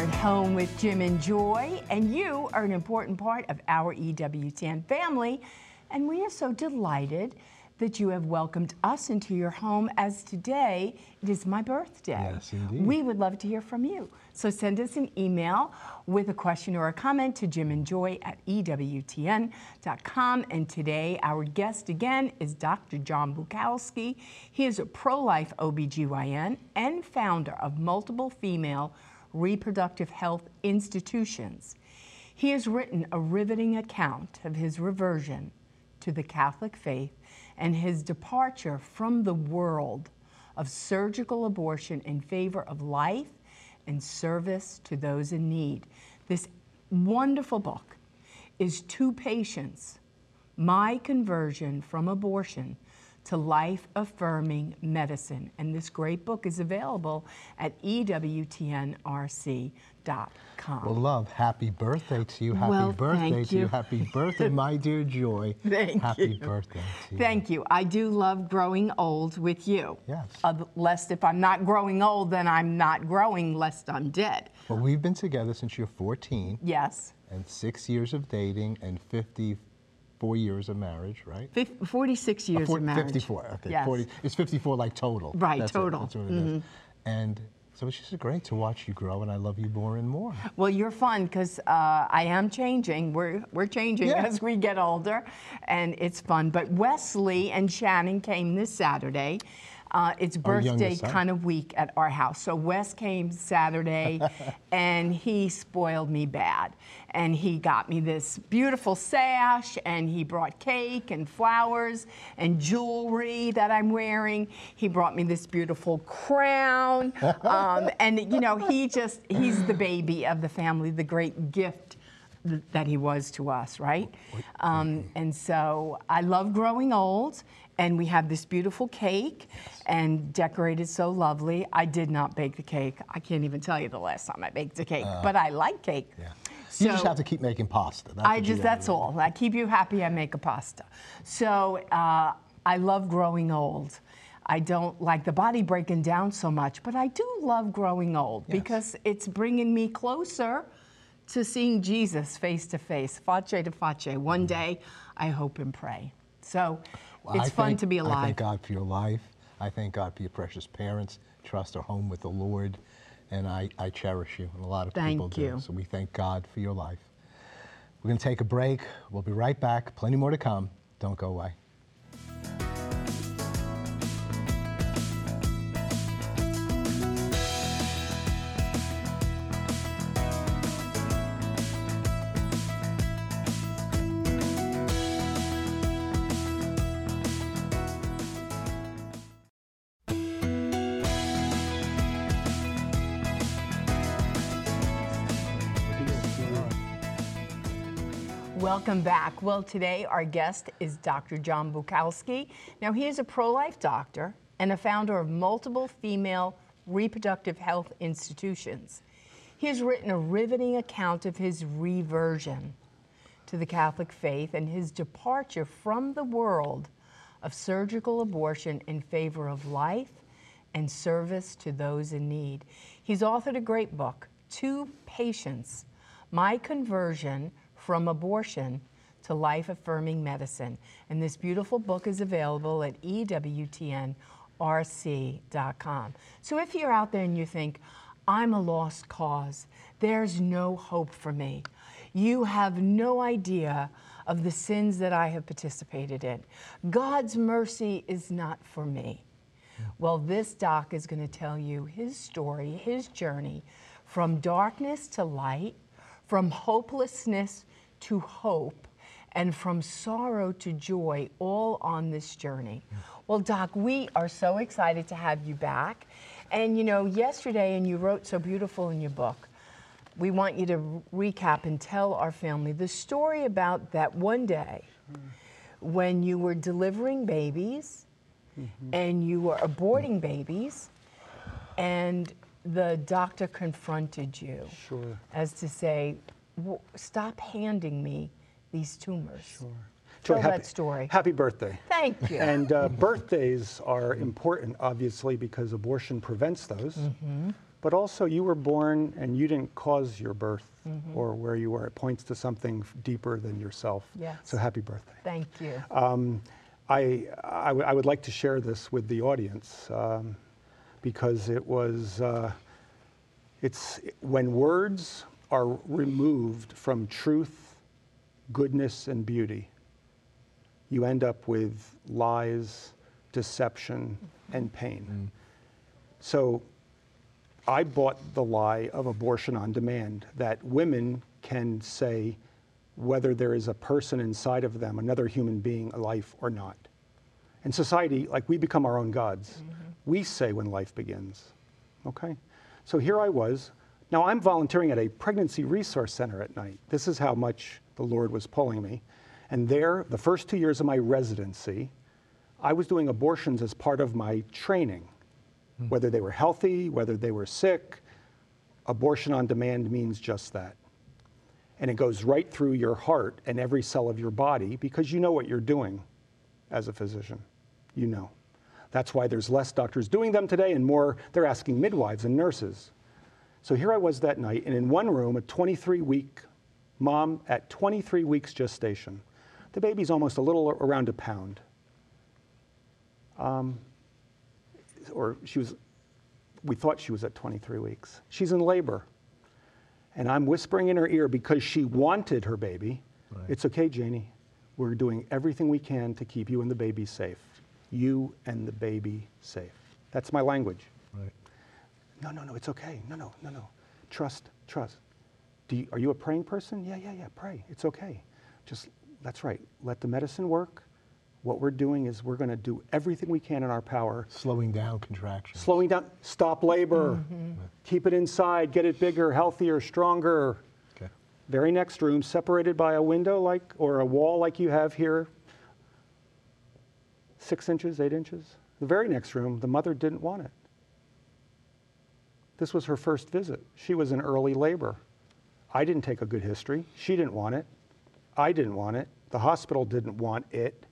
Welcome. Well, you're at home with Jim and Joy, and you are an important part of our EWTN family. And we are so delighted that you have welcomed us into your home as today it is my birthday. Yes, indeed. We would love to hear from you. So send us an email with a question or a comment to jimandjoy at EWTN.com. And today, our guest again is Dr. John Bruchalski. He is a pro life OBGYN and founder of multiple female reproductive health institutions. He has written a riveting account of his reversion to the Catholic faith and his departure from the world of surgical abortion in favor of life and service to those in need. This wonderful book is Two Patients My Conversion from Abortion to Life Affirming Medicine. And this great book is available at EWTNRC.com. Well, love, happy birthday to you. Happy Well, birthday thank to you. you. Happy birthday, my dear Joy. Thank happy you. birthday to you. Thank you. I do love growing old with you. Yes. Uh, lest if I'm not growing old, then I'm not growing, lest I'm dead. Well, we've been together since you're 14 Yes. and six years of dating and 54 years of marriage, right? Fif- 46 Uh, years four- of marriage. 54. Okay. Yes. 40. It's 54 like total. Right, That's it, total. Mm-hmm. That's what it is. And so it's just great to watch you grow, and I love you more and more. Well, you're fun because uh, I am changing. We're, we're changing Yeah. as we get older, and it's fun. But Wesley and Shannon came this Saturday. Uh, it's birthday kind of week at our house. So Wes came Saturday, and he spoiled me bad. And he got me this beautiful sash, and he brought cake and flowers and jewelry that I'm wearing. He brought me this beautiful crown, um, and you know he just he's the baby of the family, the great gift th- that he was to us, right? Um, and so I love growing old, and we have this beautiful cake and decorated so lovely. I did not bake the cake. I can't even tell you the last time I baked a cake, but I like cake. Uh. Yeah. you just have to keep making pasta. That's I just that's all. I keep you happy, I make a pasta. So uh, I love growing old. I don't like the body breaking down so much, but I do love growing old Yes. because it's bringing me closer to seeing Jesus face to face, face to face. One mm-hmm. day, I hope and pray. So Well, it's I fun thank- to be alive. I thank God for your life. I thank God for your precious parents. Trust our home with the Lord. And I, I cherish you, and a lot of people Thank do. you. So we thank God for your life. We're going to take a break. We'll be right back. Plenty more to come. Don't go away. Welcome back. Well, today our guest is Dr. John Bruchalski. Now, he is a pro life doctor and a founder of multiple female reproductive health institutions. He has written a riveting account of his reversion to the Catholic faith and his departure from the world of surgical abortion in favor of life and service to those in need. He's authored a great book, Two Patients My Conversion from Abortion to Life Affirming Medicine. And this beautiful book is available at EWTNRC.com. So if you're out there and you think, I'm a lost cause, there's no hope for me, you have no idea of the sins that I have participated in. God's mercy is not for me. Well, this doc is going to tell you his story, his journey from darkness to light, from hopelessness to hope, and from sorrow to joy, all on this journey. Well, Doc, we are so excited to have you back. And you know, yesterday, and you wrote so beautiful in your book, we want you to recap and tell our family the story about that one day when you were delivering babies and you were aborting babies and the doctor confronted you Sure. as to say "W- stop handing me these tumors Sure. Tell Joy, that story. Happy birthday. thank you And uh, birthdays are important, obviously, because abortion prevents those. Mm-hmm. but also you were born and you didn't cause your birth or where you were. It points to something deeper than yourself. Yes. So happy birthday. Thank you. Um, I, I would like to share this with the audience um, because it was, uh, it's when words are removed from truth, goodness, and beauty, you end up with lies, deception, and pain. Mm-hmm. So I bought the lie of abortion on demand that women can say whether there is a person inside of them, another human being, a life or not. And society, like we become our own gods. Mm-hmm. We say when life begins. Okay? So here I was. Now I'm volunteering at a pregnancy resource center at night. This is how much the Lord was pulling me. And there, the first two years of my residency, I was doing abortions as part of my training. Hmm. Whether they were healthy, whether they were sick, abortion on demand means just that. And it goes right through your heart and every cell of your body because you know what you're doing as a physician. You know. That's why there's less doctors doing them today and more, they're asking midwives and nurses. So here I was that night, and in one room, a 23 week mom at 23 weeks gestation. The baby's almost a little around a pound. Um, or she was, we thought she was at 23 weeks. She's in labor. And I'm whispering in her ear because she wanted her baby. Right. It's okay, Janie. We're doing everything we can to keep you and the baby safe. You and the baby safe. That's my language. Right. No, no, no, it's okay. No, no, no, no. Trust, trust. Do you, are you a praying person? Yeah, yeah, yeah, pray. It's okay. Just, that's right. Let the medicine work. What we're doing is we're going to do everything we can in our power. Slowing down contraction. Slowing down, stop labor, mm-hmm. keep it inside, get it bigger, healthier, stronger. Okay. Very next room, separated by a window like, or a wall like you have here, six inches, eight inches. The very next room, the mother didn't want it. This was her first visit. She was in early labor. I didn't take a good history. She didn't want it. I didn't want it. The hospital didn't want it.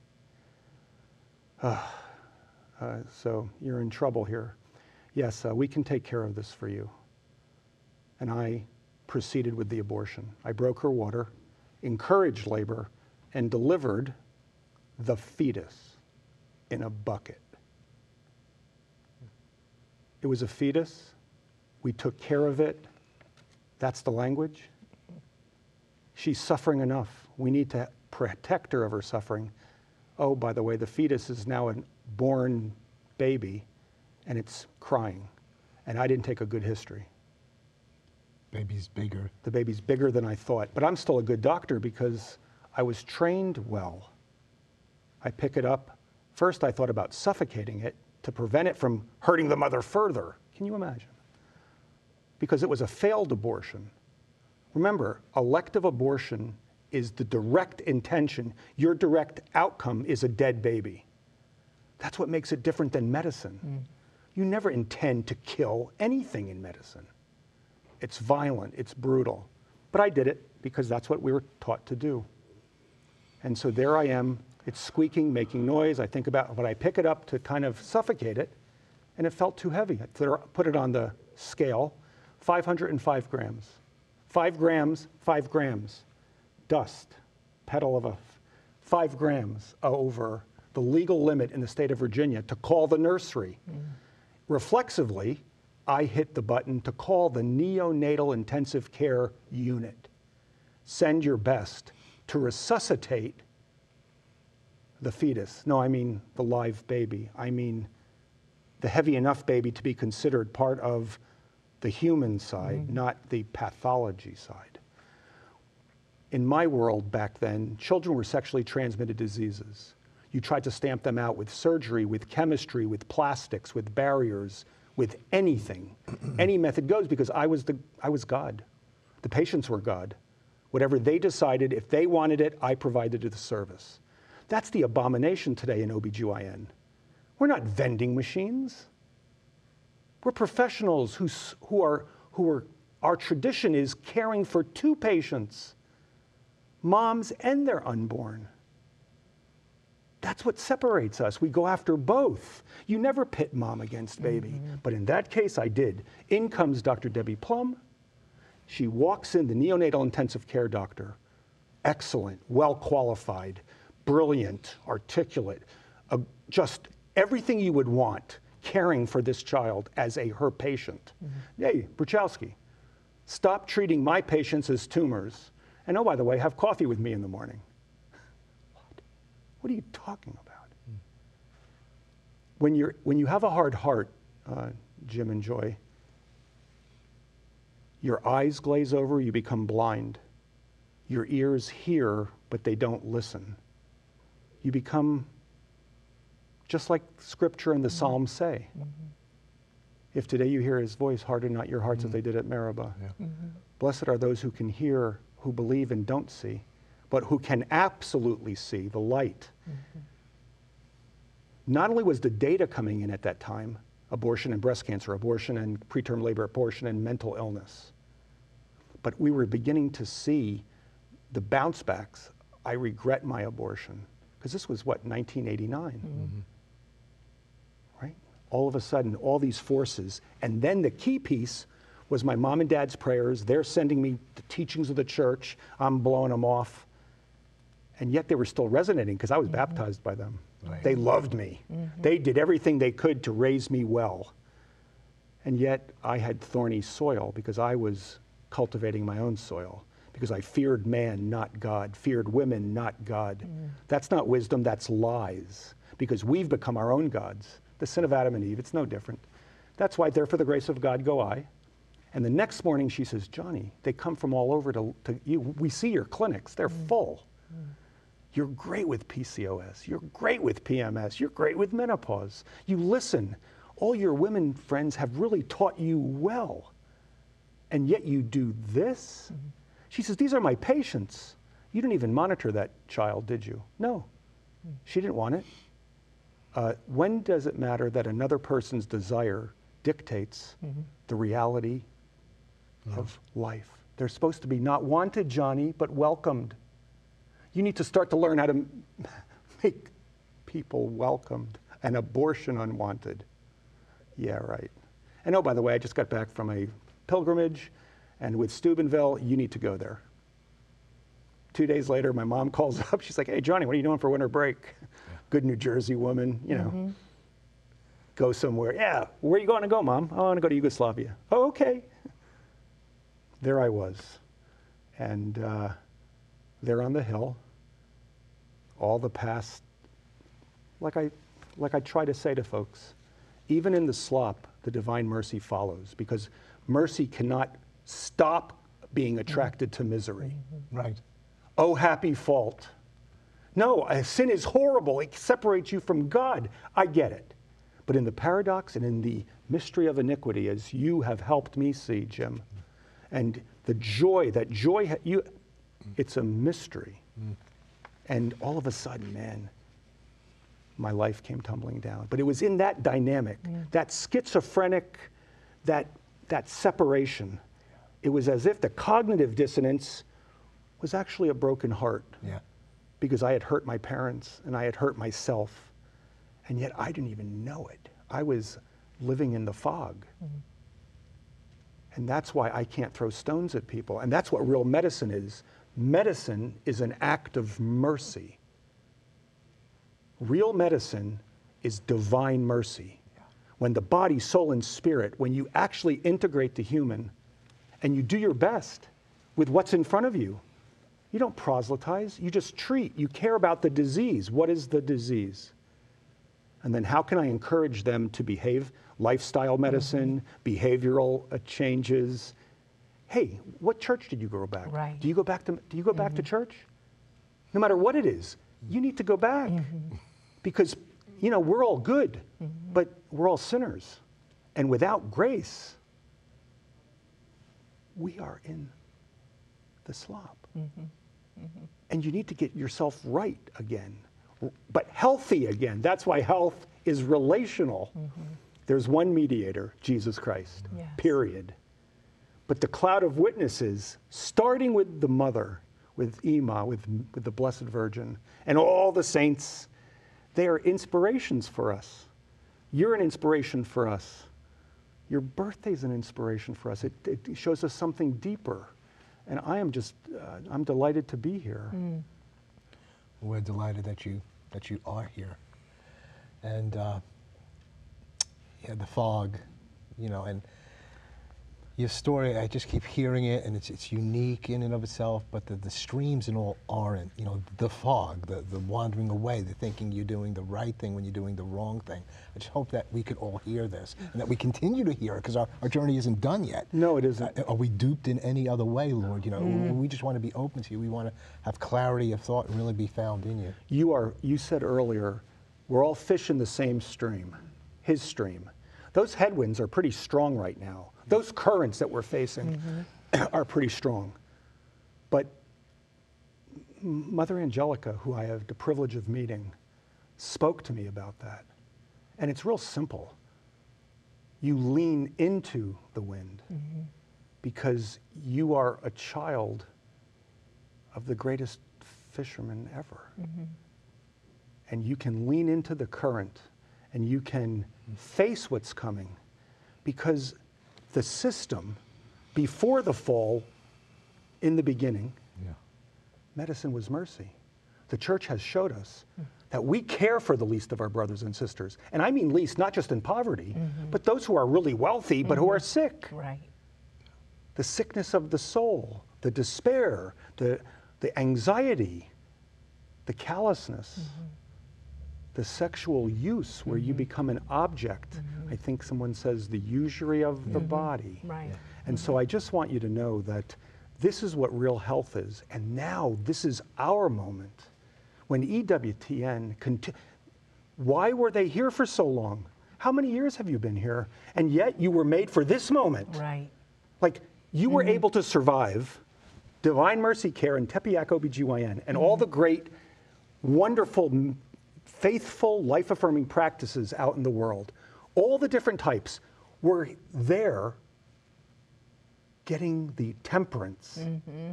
Uh, so you're in trouble here. Yes, uh, we can take care of this for you. And I proceeded with the abortion. I broke her water, encouraged labor, and delivered the fetus in a bucket. It was a fetus. We took care of it. That's the language. She's suffering enough. We need to protect her of her suffering. Oh, by the way, the fetus is now a born baby and it's crying. And I didn't take a good history. Baby's bigger. The baby's bigger than I thought. But I'm still a good doctor because I was trained well. I pick it up. First, I thought about suffocating it to prevent it from hurting the mother further. Can you imagine? Because it was a failed abortion. Remember, elective abortion is the direct intention. Your direct outcome is a dead baby. That's what makes it different than medicine. Hmm. You never intend to kill anything in medicine. It's violent, it's brutal. But I did it because that's what we were taught to do. And so there I am. It's squeaking, making noise. I think about, but I pick it up to kind of suffocate it, and it felt too heavy. I put it on the scale 505 grams. Five grams, five grams. Dust, petal of a five grams over the legal limit in the state of Virginia to call the nursery. Mm. Reflexively, I hit the button to call the neonatal intensive care unit. Send your best to resuscitate the fetus. No, I mean the live baby. I mean the heavy enough baby to be considered part of the human side, mm-hmm. not the pathology side. In my world back then, children were sexually transmitted diseases. You tried to stamp them out with surgery, with chemistry, with plastics, with barriers, with anything. Any method goes because I was, the, I was God. The patients were God. Whatever they decided, if they wanted it, I provided the service. That's the abomination today in OBGYN. We're not vending machines. We're professionals who, who, are, who are, our tradition is caring for two patients, moms and their unborn. That's what separates us. We go after both. You never pit mom against baby. But in that case, I did. In comes Dr. Debbie Plum. She walks in, the neonatal intensive care doctor, excellent, well qualified, brilliant, articulate, uh, just everything you would want caring for this child as a her patient. Hey, Bruchalski, stop treating my patients as tumors. And oh, by the way, have coffee with me in the morning. What? What are you talking about? When, you're, when you have a hard heart, uh, Jim and Joy, your eyes glaze over, you become blind. Your ears hear, but they don't listen. You become just like scripture and the mm-hmm. Psalms say. Mm-hmm. If today you hear his voice, harden not your hearts as they mm-hmm. did at Meribah. Blessed are those who can hear, who believe and don't see, but who can absolutely see the light. Not only was the data coming in at that time abortion and breast cancer, abortion and preterm labor, abortion and mental illness, but we were beginning to see the bounce backs. I regret my abortion. Because this was what, 1989? Right? All of a sudden, all these forces. And then the key piece was my mom and dad's prayers. They're sending me the teachings of the church. I'm blowing them off. And yet they were still resonating because I was mm-hmm. baptized by them. Right. They loved me. Mm-hmm. They did everything they could to raise me well. And yet I had thorny soil because I was cultivating my own soil because I feared man, not God, feared women, not God. Mm. That's not wisdom, that's lies because we've become our own gods. The sin of Adam and Eve, it's no different. That's why, there for the grace of God go I. And the next morning she says, Johnny, they come from all over to, to you. We see your clinics, they're mm. full. Mm. You're great with PCOS. You're great with PMS. You're great with menopause. You listen. All your women friends have really taught you well. And yet you do this? Mm-hmm. She says, These are my patients. You didn't even monitor that child, did you? No. Mm. She didn't want it. Uh, when does it matter that another person's desire dictates the reality of life? They're supposed to be not wanted, Johnny, but welcomed. You need to start to learn how to make people welcomed and abortion unwanted. Yeah, right. And oh, by the way, I just got back from a pilgrimage, and with Steubenville, you need to go there. Two days later, my mom calls up. She's like, "Hey, Johnny, what are you doing for winter break?" Good New Jersey woman, you know. Go somewhere. Yeah, where are you going to go, mom? I want to go to Yugoslavia. Oh, okay. There I was, and uh, there on the hill, all the past, like I, like I try to say to folks, even in the slop, the divine mercy follows because mercy cannot stop being attracted to misery. Right. Oh, happy fault. No, a sin is horrible. It separates you from God. I get it. But in the paradox and in the mystery of iniquity, as you have helped me see, Jim, and the joy, that joy, you, it's a mystery. And all of a sudden, man, my life came tumbling down. But it was in that dynamic, that schizophrenic, that, that separation. It was as if the cognitive dissonance was actually a broken heart Yeah. Because I had hurt my parents and I had hurt myself. And yet I didn't even know it. I was living in the fog. Mm-hmm. And that's why I can't throw stones at people. And that's what real medicine is. Medicine is an act of mercy. Real medicine is divine mercy. When the body, soul, and spirit, when you actually integrate the human and you do your best with what's in front of you, you don't proselytize, you just treat. You care about the disease. What is the disease? And then how can I encourage them to behave? Lifestyle mm-hmm. medicine, behavioral uh, changes. Hey, what church did you go back? Right. Do you go back to do you go back to mm-hmm. church? No matter what it is, you need to go back. Mm-hmm. Because you know, we're all good, but we're all sinners. And without grace, we are in the slop. And you need to get yourself right again, but healthy again. That's why health is relational. Mm-hmm. There's one mediator, Jesus Christ, Yes. period. But the cloud of witnesses, starting with the mother, with Ema, with, with the Blessed Virgin, and all the saints, They are inspirations for us. You're an inspiration for us. Your birthday's an inspiration for us. It, it shows us something deeper. And I am just, uh, I'm delighted to be here. We're delighted that you that you are here. And uh, yeah, the fog, you know, and your story, I just keep hearing it, and it's it's unique in and of itself. But the, the streams and all aren't. You know, the fog, the the wandering away, the thinking you're doing the right thing when you're doing the wrong thing. I just hope that we could all hear this and that we continue to hear it because our, our journey isn't done yet. No, it isn't. Uh, are we duped in any other way, Lord? You know, we just want to be open to you. We want to have clarity of thought and really be found in you. You are, you said earlier, we're all fish in the same stream, his stream. Those headwinds are pretty strong right now. Those currents that we're facing mm-hmm. are pretty strong. But Mother Angelica, who I have the privilege of meeting, spoke to me about that. And it's real simple. You lean into the wind mm-hmm. because you are a child of the greatest fisherman ever mm-hmm. and you can lean into the current and you can mm. face what's coming because the system before the fall in the beginning Yeah. medicine was mercy. The church has showed us that we care for the least of our brothers and sisters. And i mean least not just in poverty mm-hmm. but those who are really wealthy but who are mm-hmm. sick. Right. the sickness of the soul, the despair, the, the anxiety, the callousness, mm-hmm. the sexual use where you become an object. I think someone says the usury of the mm-hmm. body. Right. And so I just want you to know that this is what real health is. And now this is our moment. When EWTN, conti- why were they here for so long? How many years have you been here? And yet you were made for this moment. Right. Like you were mm-hmm. able to survive Divine Mercy Care and Tepeyac OBGYN and all mm-hmm. the great, wonderful, faithful, life affirming practices out in the world. All the different types were there getting the temperance, mm-hmm.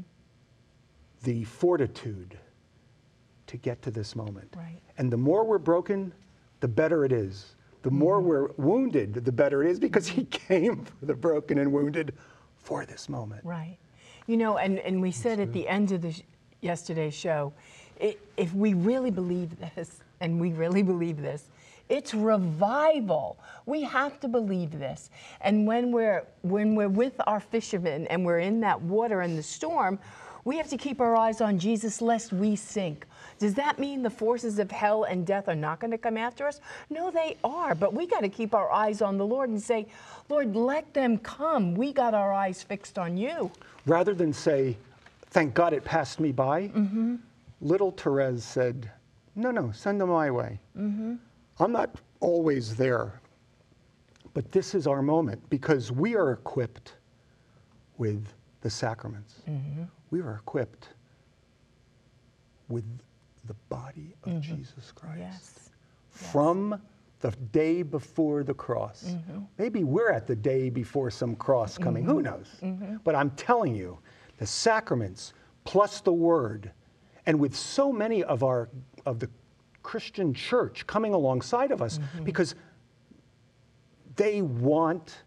the fortitude to get to this moment. Right. And the more we're broken, the better it is. The mm-hmm. more we're wounded, the better it is because he came for the broken and wounded for this moment. Right. You know, and, and we said at the end of the sh- yesterday's show, i if we really believe this, and we really believe this, it's revival. We have to believe this. And when we're when we're with our fishermen and we're in that water in the storm, we have to keep our eyes on Jesus lest we sink. Does that mean the forces of hell and death are not going to come after us? No, they are. But we got to keep our eyes on the Lord and say, Lord, let them come. We got our eyes fixed on you. Rather than say, thank God it passed me by, mm-hmm. little Therese said, no, no, send them my way. Mm-hmm. I'm not always there, but this is our moment because we are equipped with the sacraments. Mm-hmm. We are equipped with the body of mm-hmm. Jesus Christ. Yes. From the day before the cross. Mm-hmm. Maybe we're at the day before some cross coming, who knows? But I'm telling you, the sacraments plus the word, and with so many of our of the Christian church coming alongside of us mm-hmm. because they want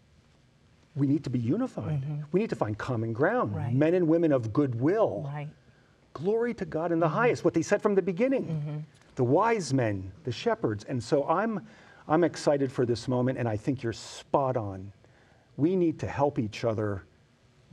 we need to be unified. Mm-hmm. We need to find common ground. Right. Men and women of goodwill. Right. Glory to God in the mm-hmm. highest, what they said from the beginning. The wise men, the shepherds. And so I'm, I'm excited for this moment, and I think you're spot on. We need to help each other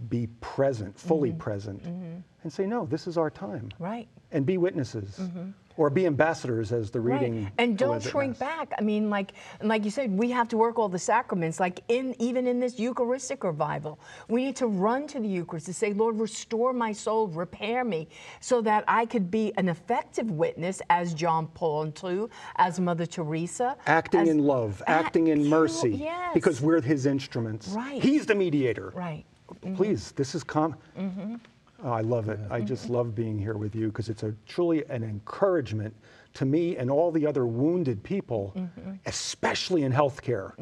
be present, fully mm-hmm. present, mm-hmm. and say, no, this is our time. Right. And be witnesses, mm-hmm. or be ambassadors, as the reading. Right. And don't shrink back. I mean, like, like you said, we have to work all the sacraments. Like in even in this Eucharistic revival, we need to run to the Eucharist to say, Lord, restore my soul, repair me, so that I could be an effective witness as John Paul II, as Mother Teresa, Acting as- in love, Act- acting in mercy, yes. because we're his instruments. Right. He's the mediator. right. Mm-hmm. Please, this is com. Mm-hmm. Oh, I love it. I just love being here with you because it's a truly an encouragement to me and all the other wounded people, mm-hmm. especially in healthcare,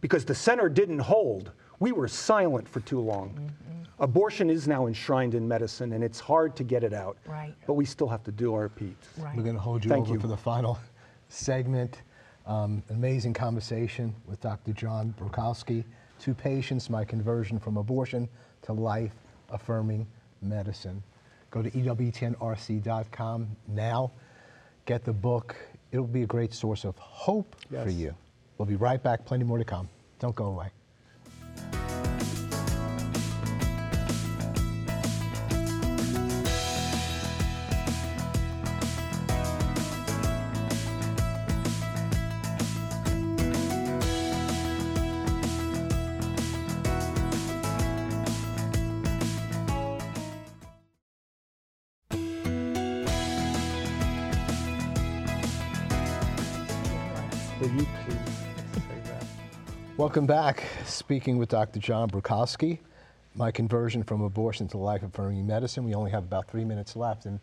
because the center didn't hold. We were silent for too long. Abortion is now enshrined in medicine, and it's hard to get it out. Right. But we still have to do our piece. Right. We're going to hold you Thank over you. for the final segment. Um, amazing conversation with Dr. John Bruchalski. Two patients, my conversion from abortion to life affirming medicine. Go to EWTNRC.com now. Get the book. It'll be a great source of hope for you. We'll be right back. Plenty more to come. Don't go away. Welcome back. Speaking with Dr. John Bruchalski, my conversion from abortion to life affirming medicine. We only have about three minutes left, and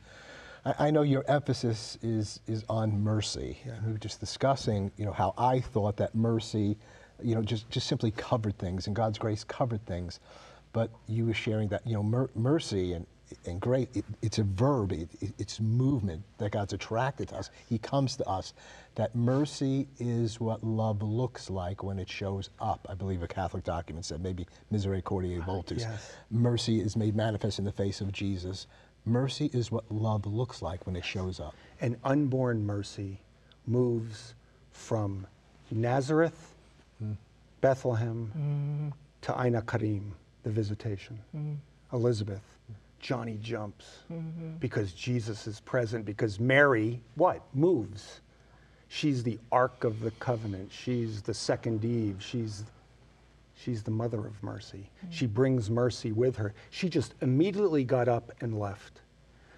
I, I know your emphasis is is on mercy. And we were just discussing, you know, how I thought that mercy, you know, just just simply covered things, and God's grace covered things. But you were sharing that, you know, mer- mercy and and great, it, it's a verb, it, it- it's movement that God's attracted to us. He comes to us. That mercy is what love looks like when it shows up. I believe a Catholic document said, maybe Misericordiae ah, Vultus. yes. Mercy is made manifest in the face of Jesus. Mercy is what love looks like when it shows up. And unborn mercy moves from Nazareth, hmm. Bethlehem, hmm. to Aina Karim, the visitation. Hmm. Elizabeth, Johnny jumps mm-hmm. because Jesus is present, because Mary, what? Moves. She's the Ark of the Covenant. She's the second Eve. She's She's the mother of mercy. Mm. She brings mercy with her. She just immediately got up and left.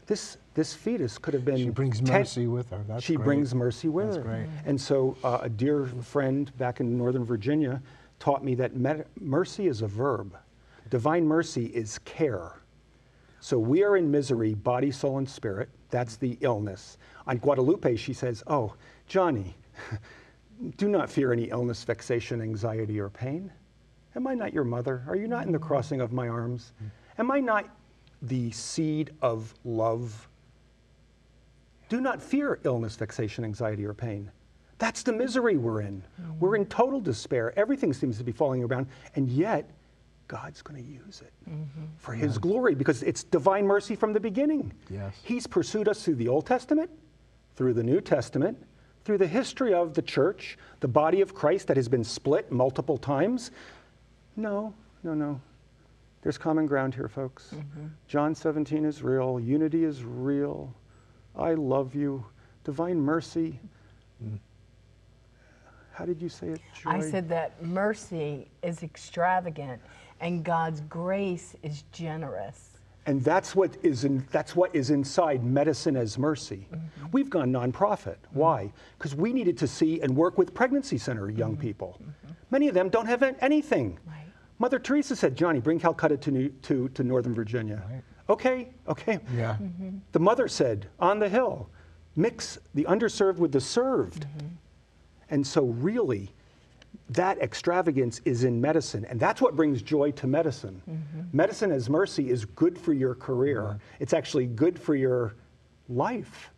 This, this fetus could have been. She brings 10 mercy with her. That's she great. brings mercy with That's her. great. Mm. And so, uh, a dear friend back in Northern Virginia taught me that med- mercy is a verb. Divine mercy is care. So we are in misery, body, soul, and spirit. That's the illness. On Guadalupe, she says, Oh, Johnny, do not fear any illness, vexation, anxiety, or pain. Am I not your mother? Are you not in the mm. crossing of my arms? Mm. Am I not the seed of love? Do not fear illness, vexation, anxiety, or pain. That's the misery we're in. Mm. We're in total despair. Everything seems to be falling around, and yet God's going to use it mm-hmm. for His glory because it's divine mercy from the beginning. Yes. He's pursued us through the Old Testament, through the New Testament, through the history of the church, the body of Christ that has been split multiple times. No, no, no. There's common ground here, folks. Mm-hmm. John 17 is real, unity is real. I love you. Divine mercy. Mm. How did you say it, Joy? I said that mercy is extravagant and God's grace is generous. And that's what is in, that's what is inside medicine as mercy. Mm-hmm. We've gone nonprofit. Why? Because we needed to see and work with pregnancy center young mm-hmm. people. Mm-hmm. Many of them don't have anything. Right. Mother Teresa said, "Johnny, bring Calcutta to New, to, to Northern Virginia." Right. Okay, okay. Yeah. The mother said, "On the hill, mix the underserved with the served." And so, really, that extravagance is in medicine, and that's what brings joy to medicine. Mm-hmm. Medicine as mercy is good for your career. Mm-hmm. It's actually good for your life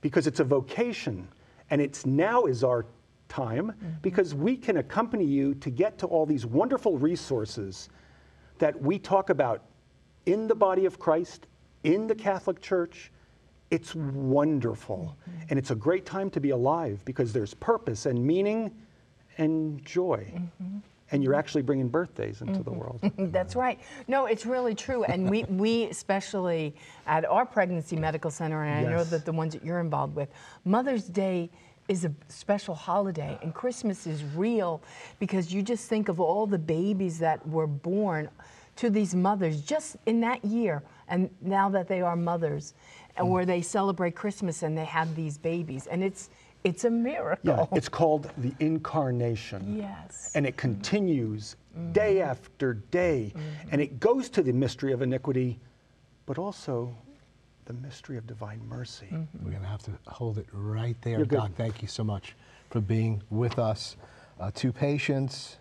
because it's a vocation, and it's now is our time mm-hmm. because we can accompany you to get to all these wonderful resources that we talk about in the body of Christ, in the Catholic Church. It's wonderful. And it's a great time to be alive because there's purpose and meaning and joy. Mm-hmm. And you're actually bringing birthdays into the mm-hmm. world. That's right. No, it's really true. And we, we especially at our pregnancy medical center, and I know that the ones that you're involved with, Mother's Day is a special holiday, and Christmas is real because you just think of all the babies that were born to these mothers just in that year, and now that they are mothers, and where they celebrate Christmas and they have these babies, and it's it's a miracle. Yeah, it's called the incarnation. yes. And it continues mm. day after day. Mm-hmm. And it goes to the mystery of iniquity, but also the mystery of divine mercy. Mm-hmm. We're going to have to hold it right there. You're good. Thank you so much for being with us. Uh, two patients,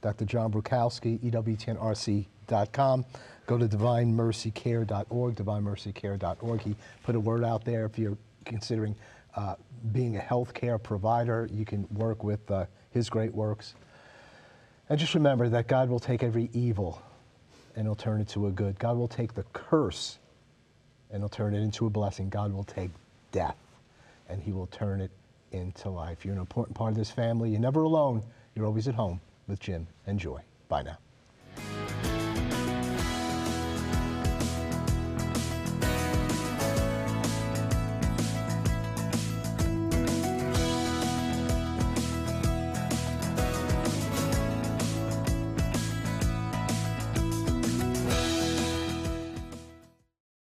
Dr. John Bruchalski, EWTNRC.com. Go to divinemercycare.org, divinemercycare.org. He put a word out there if you're considering uh, being a healthcare provider. You can work with uh, His great works. And just remember that God will take every evil and He'll turn it to a good. God will take the curse and He'll turn it into a blessing. God will take death and He will turn it into life. You're an important part of this family. You're never alone. You're always at home with Jim and Joy. Bye now.